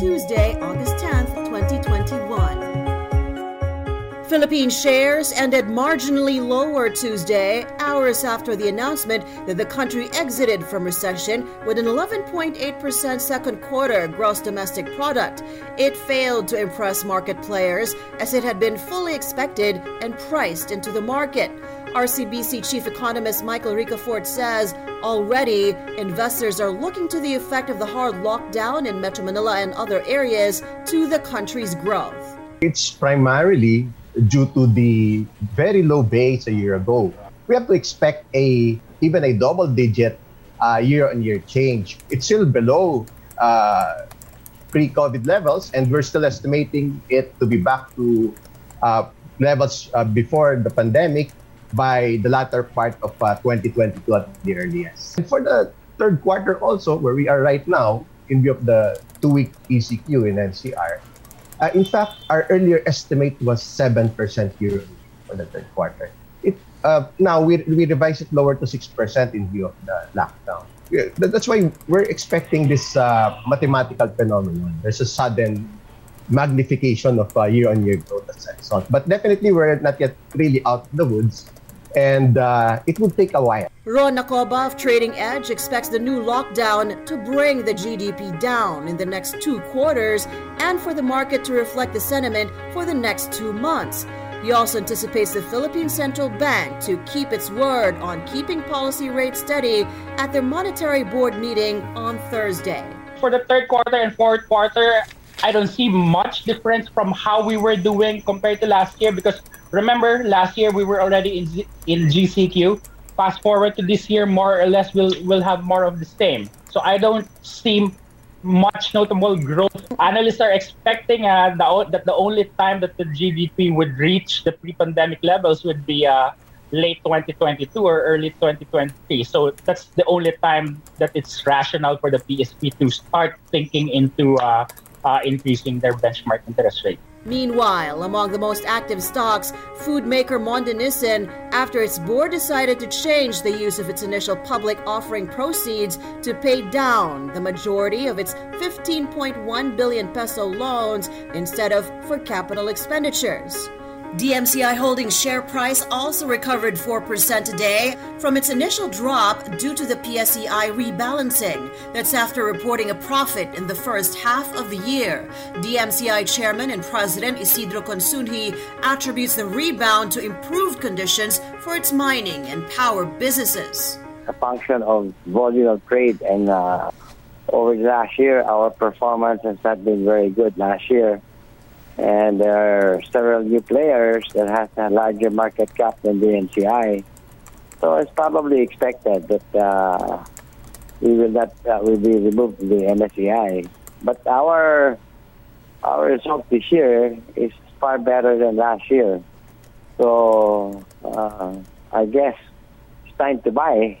Tuesday, August 10th, 2021. Philippine shares ended marginally lower Tuesday, hours after the announcement that the country exited from recession with an 11.8% second quarter gross domestic product. It failed to impress market players as it had been fully expected and priced into the market. RCBC chief economist Michael Ricafort says already investors are looking to the effect of the hard lockdown in Metro Manila and other areas to the country's growth. It's primarily due to the very low base a year ago. We have to expect a even a double digit uh, year-on-year change. It's still below uh, pre-COVID levels, and we're still estimating it to be back to uh, levels before the pandemic by the latter part of uh, 2022 at the earliest. And for the third quarter also, where we are right now, in view of the two-week ECQ in NCR, uh, in fact, our earlier estimate was 7% year for the third quarter. It uh, Now, we, we revised it lower to 6% in view of the lockdown. That's why we're expecting this uh, mathematical phenomenon. There's a sudden magnification of uh, year-on-year growth as a result. But definitely, we're not yet really out of the woods and uh, it would take a while. Ron Acoba of Trading Edge expects the new lockdown to bring the GDP down in the next two quarters and for the market to reflect the sentiment for the next two months. He also anticipates the Philippine Central Bank to keep its word on keeping policy rates steady at their Monetary Board meeting on Thursday. For the third quarter and fourth quarter, I don't see much difference from how we were doing compared to last year because remember last year we were already in Z- in GCQ. Fast forward to this year, more or less we'll we'll have more of the same. So I don't see much notable growth. Analysts are expecting uh, the, that the only time that the GDP would reach the pre-pandemic levels would be uh, late 2022 or early 2023. So that's the only time that it's rational for the BSP to start thinking into uh, uh, increasing their benchmark interest rate. Meanwhile, among the most active stocks, food maker Monde Nissin, after its board decided to change the use of its initial public offering proceeds to pay down the majority of its 15.1 billion peso loans instead of for capital expenditures. DMCI Holdings share price also recovered 4% today from its initial drop due to the PSEI rebalancing. That's after reporting a profit in the first half of the year. DMCI Chairman and President Isidro Consunji attributes the rebound to improved conditions for its mining and power businesses. A function of volume of trade and uh, over the last year, our performance has not been very good last year and there are several new players that have a larger market cap than the DMCI. So it's probably expected that uh, we will not uh, will be removed from the MSCI. But our our result this year is far better than last year. So uh, I guess it's time to buy.